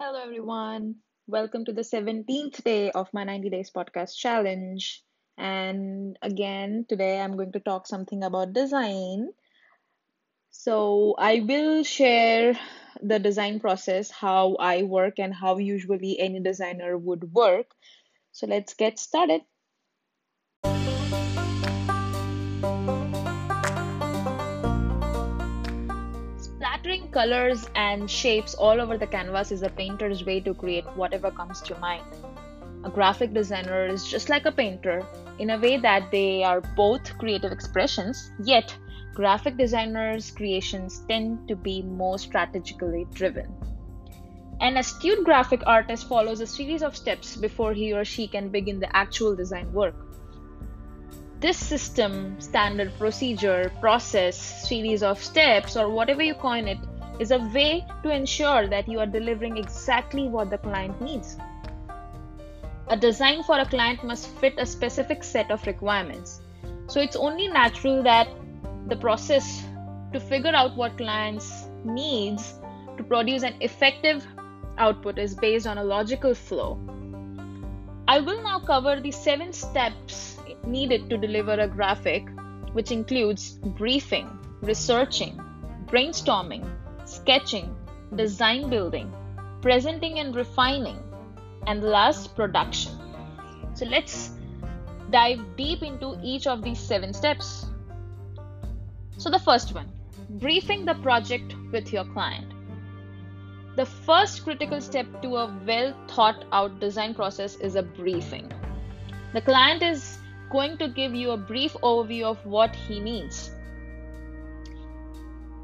Hello, everyone. Welcome to the 17th day of my 90 days podcast challenge. And again, today I'm going to talk something about design. So, I will share the design process, how I work, and how usually any designer would work. So, let's get started. Colors and shapes all over the canvas is a painter's way to create whatever comes to mind. A graphic designer is just like a painter in a way that they are both creative expressions, yet, graphic designers' creations tend to be more strategically driven. An astute graphic artist follows a series of steps before he or she can begin the actual design work. This system, standard procedure, process, series of steps, or whatever you coin it, is a way to ensure that you are delivering exactly what the client needs. A design for a client must fit a specific set of requirements. So it's only natural that the process to figure out what clients needs to produce an effective output is based on a logical flow. I will now cover the seven steps needed to deliver a graphic, which includes briefing, researching, brainstorming, sketching, design building, presenting and refining, and last, production. So let's dive deep into each of these seven steps. So, the first one briefing the project with your client. The first critical step to a well thought out design process is a briefing. The client is going to give you a brief overview of what he needs.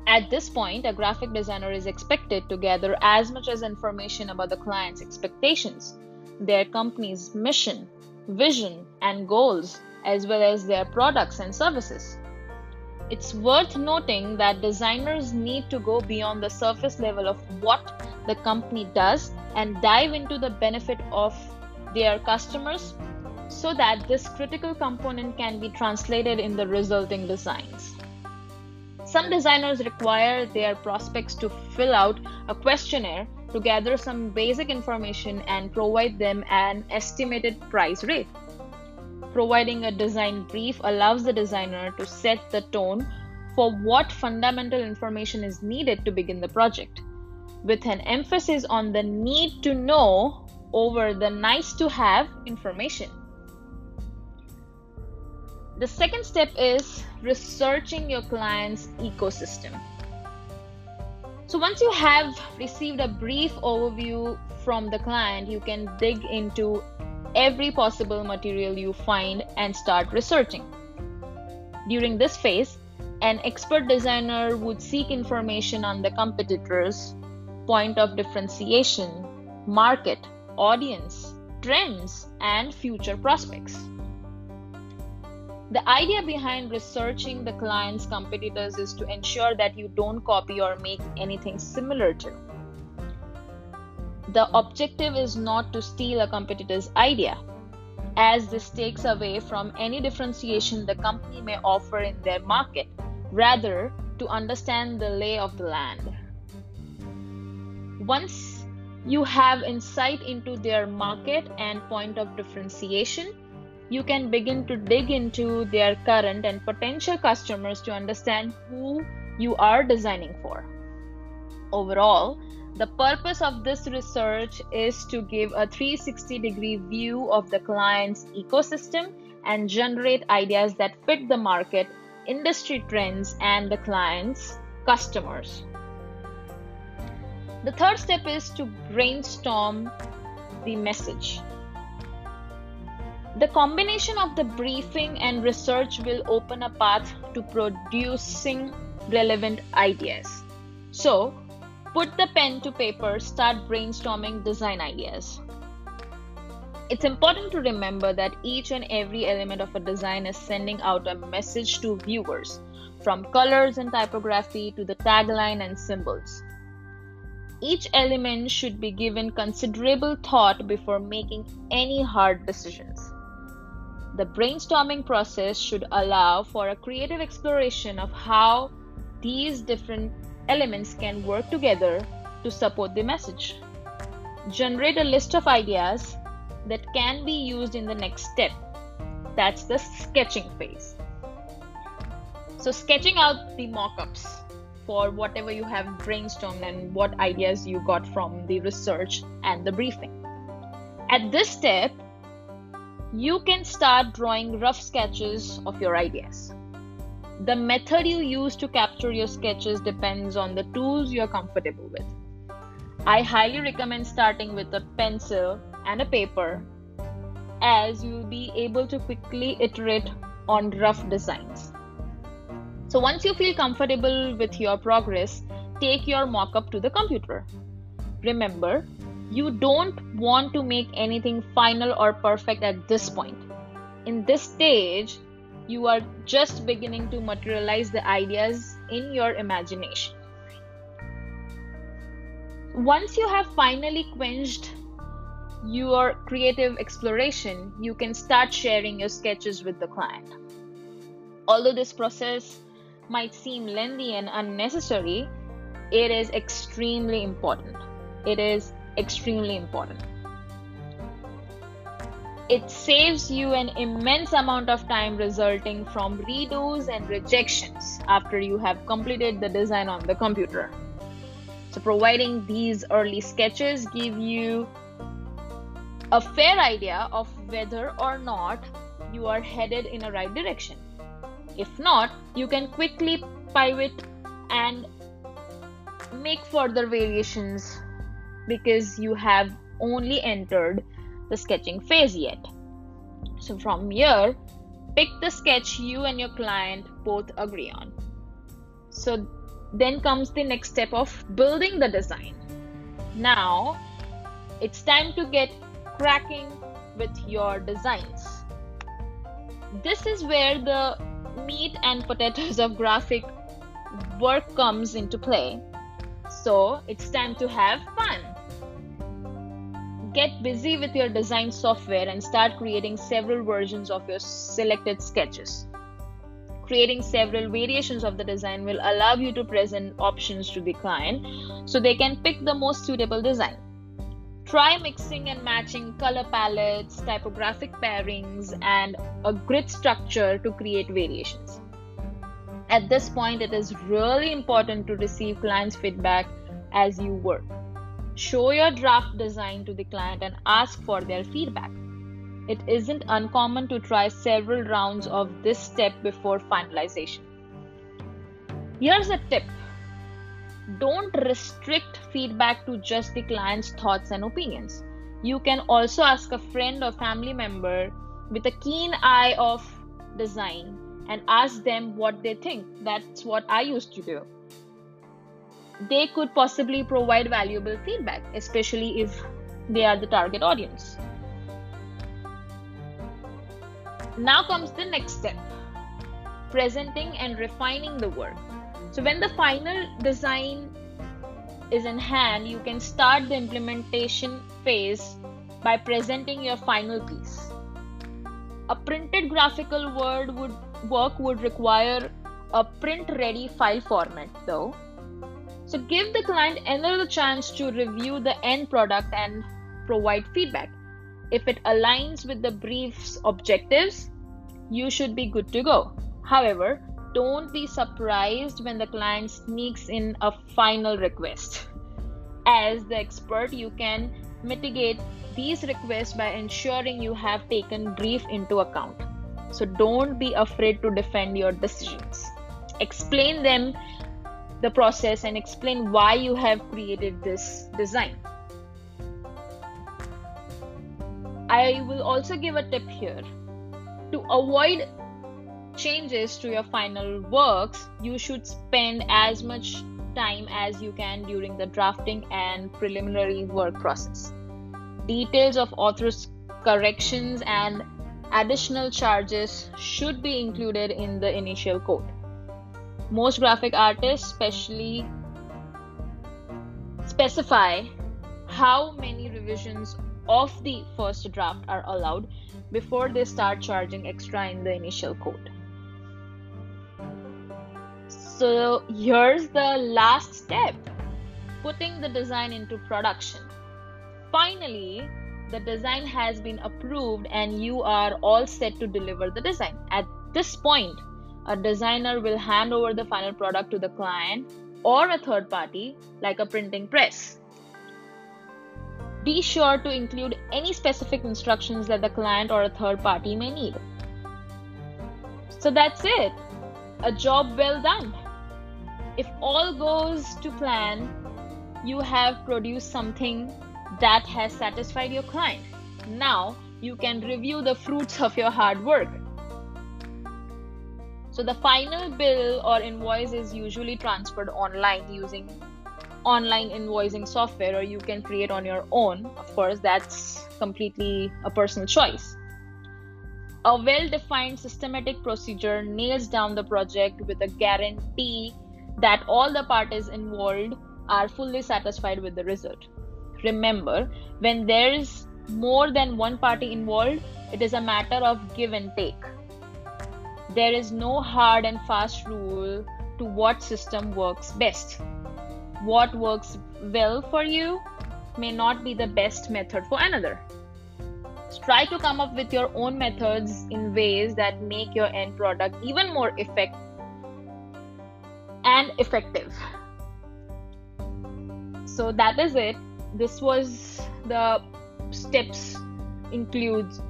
At this point, a graphic designer is expected to gather as much as information about the client's expectations, their company's mission, vision, and goals, as well as their products and services. It's worth noting that designers need to go beyond the surface level of what the company does and dive into the benefit of their customers so that this critical component can be translated in the resulting designs. Some designers require their prospects to fill out a questionnaire to gather some basic information and provide them an estimated price rate. Providing a design brief allows the designer to set the tone for what fundamental information is needed to begin the project, with an emphasis on the need to know over the nice to have information. The second step is researching your client's ecosystem. So, once you have received a brief overview from the client, you can dig into every possible material you find and start researching. During this phase, an expert designer would seek information on the competitors, point of differentiation, market, audience, trends, and future prospects. The idea behind researching the client's competitors is to ensure that you don't copy or make anything similar to. The objective is not to steal a competitor's idea, as this takes away from any differentiation the company may offer in their market, rather, to understand the lay of the land. Once you have insight into their market and point of differentiation, you can begin to dig into their current and potential customers to understand who you are designing for. Overall, the purpose of this research is to give a 360 degree view of the client's ecosystem and generate ideas that fit the market, industry trends, and the client's customers. The third step is to brainstorm the message. The combination of the briefing and research will open a path to producing relevant ideas. So, put the pen to paper, start brainstorming design ideas. It's important to remember that each and every element of a design is sending out a message to viewers, from colors and typography to the tagline and symbols. Each element should be given considerable thought before making any hard decisions. The brainstorming process should allow for a creative exploration of how these different elements can work together to support the message. generate a list of ideas that can be used in the next step. That's the sketching phase. So, sketching out the mock ups for whatever you have brainstormed and what ideas you got from the research and the briefing. At this step, you can start drawing rough sketches of your ideas. The method you use to capture your sketches depends on the tools you are comfortable with. I highly recommend starting with a pencil and a paper as you'll be able to quickly iterate on rough designs. So once you feel comfortable with your progress, take your mockup to the computer. Remember, you don't want to make anything final or perfect at this point. In this stage, you are just beginning to materialize the ideas in your imagination. Once you have finally quenched your creative exploration, you can start sharing your sketches with the client. Although this process might seem lengthy and unnecessary, it is extremely important. It is extremely important. It saves you an immense amount of time resulting from redos and rejections after you have completed the design on the computer. So, providing these early sketches give you a fair idea of whether or not you are headed in a right direction. If not, you can quickly pivot and make further variations because you have only entered the sketching phase yet. So from here, pick the sketch you and your client both agree on. So then comes the next step of building the design. Now it's time to get cracking with your designs. This is where the meat and potatoes of graphic work comes into play. So it's time to have fun. Get busy with your design software and start creating several versions of your selected sketches. Creating several variations of the design will allow you to present options to the client so they can pick the most suitable design. Try mixing and matching color palettes, typographic pairings, and a grid structure to create variations. At this point, it is really important to receive clients' feedback as you work. Show your draft design to the client and ask for their feedback. It isn't uncommon to try several rounds of this step before finalization. Here's a tip don't restrict feedback to just the client's thoughts and opinions. You can also ask a friend or family member with a keen eye of design and ask them what they think. That's what I used to do. They could possibly provide valuable feedback, especially if they are the target audience. Now comes the next step presenting and refining the work. So when the final design is in hand, you can start the implementation phase by presenting your final piece. A printed graphical word would work would require a print ready file format though. So give the client another chance to review the end product and provide feedback. If it aligns with the brief's objectives, you should be good to go. However, don't be surprised when the client sneaks in a final request. As the expert, you can mitigate these requests by ensuring you have taken brief into account. So don't be afraid to defend your decisions. Explain them the process and explain why you have created this design. I will also give a tip here. To avoid changes to your final works, you should spend as much time as you can during the drafting and preliminary work process. Details of author's corrections and additional charges should be included in the initial code. Most graphic artists especially specify how many revisions of the first draft are allowed before they start charging extra in the initial code. So here's the last step putting the design into production. finally the design has been approved and you are all set to deliver the design. At this point, a designer will hand over the final product to the client or a third party, like a printing press. Be sure to include any specific instructions that the client or a third party may need. So that's it. A job well done. If all goes to plan, you have produced something that has satisfied your client. Now you can review the fruits of your hard work. So the final bill or invoice is usually transferred online using online invoicing software or you can create on your own. Of course, that's completely a personal choice. A well defined systematic procedure nails down the project with a guarantee that all the parties involved are fully satisfied with the result. Remember, when there is more than one party involved, it is a matter of give and take. There is no hard and fast rule to what system works best. What works well for you may not be the best method for another. Try to come up with your own methods in ways that make your end product even more effective and effective. So that is it. This was the steps includes